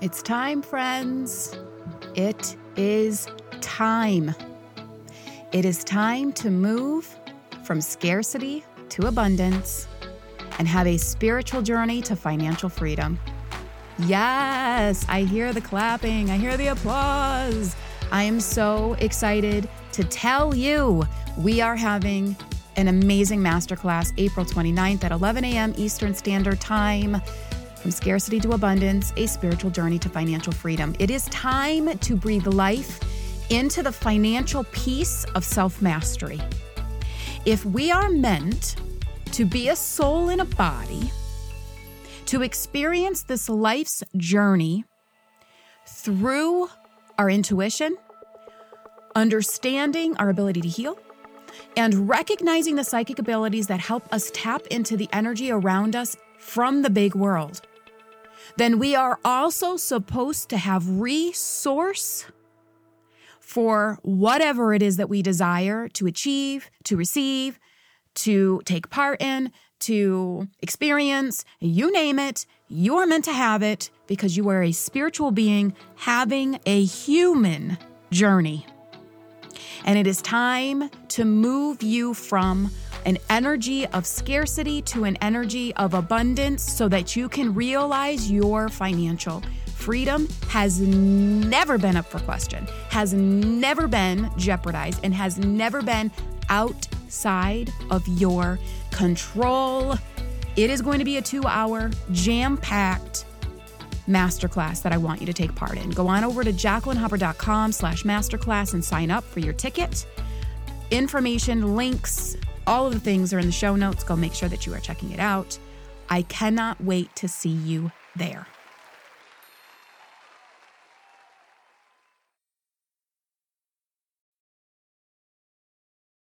It's time, friends. It is time. It is time to move from scarcity to abundance and have a spiritual journey to financial freedom. Yes, I hear the clapping, I hear the applause. I am so excited to tell you we are having an amazing masterclass April 29th at 11 a.m. Eastern Standard Time. From scarcity to abundance, a spiritual journey to financial freedom. It is time to breathe life into the financial piece of self mastery. If we are meant to be a soul in a body, to experience this life's journey through our intuition, understanding our ability to heal, and recognizing the psychic abilities that help us tap into the energy around us from the big world, then we are also supposed to have resource for whatever it is that we desire to achieve, to receive, to take part in, to experience, you name it, you are meant to have it because you are a spiritual being having a human journey. And it is time to move you from an energy of scarcity to an energy of abundance so that you can realize your financial freedom has never been up for question, has never been jeopardized, and has never been outside of your control. It is going to be a two hour, jam packed masterclass that I want you to take part in. Go on over to jacquelinehopper.com slash masterclass and sign up for your ticket. Information, links, all of the things are in the show notes. Go make sure that you are checking it out. I cannot wait to see you there.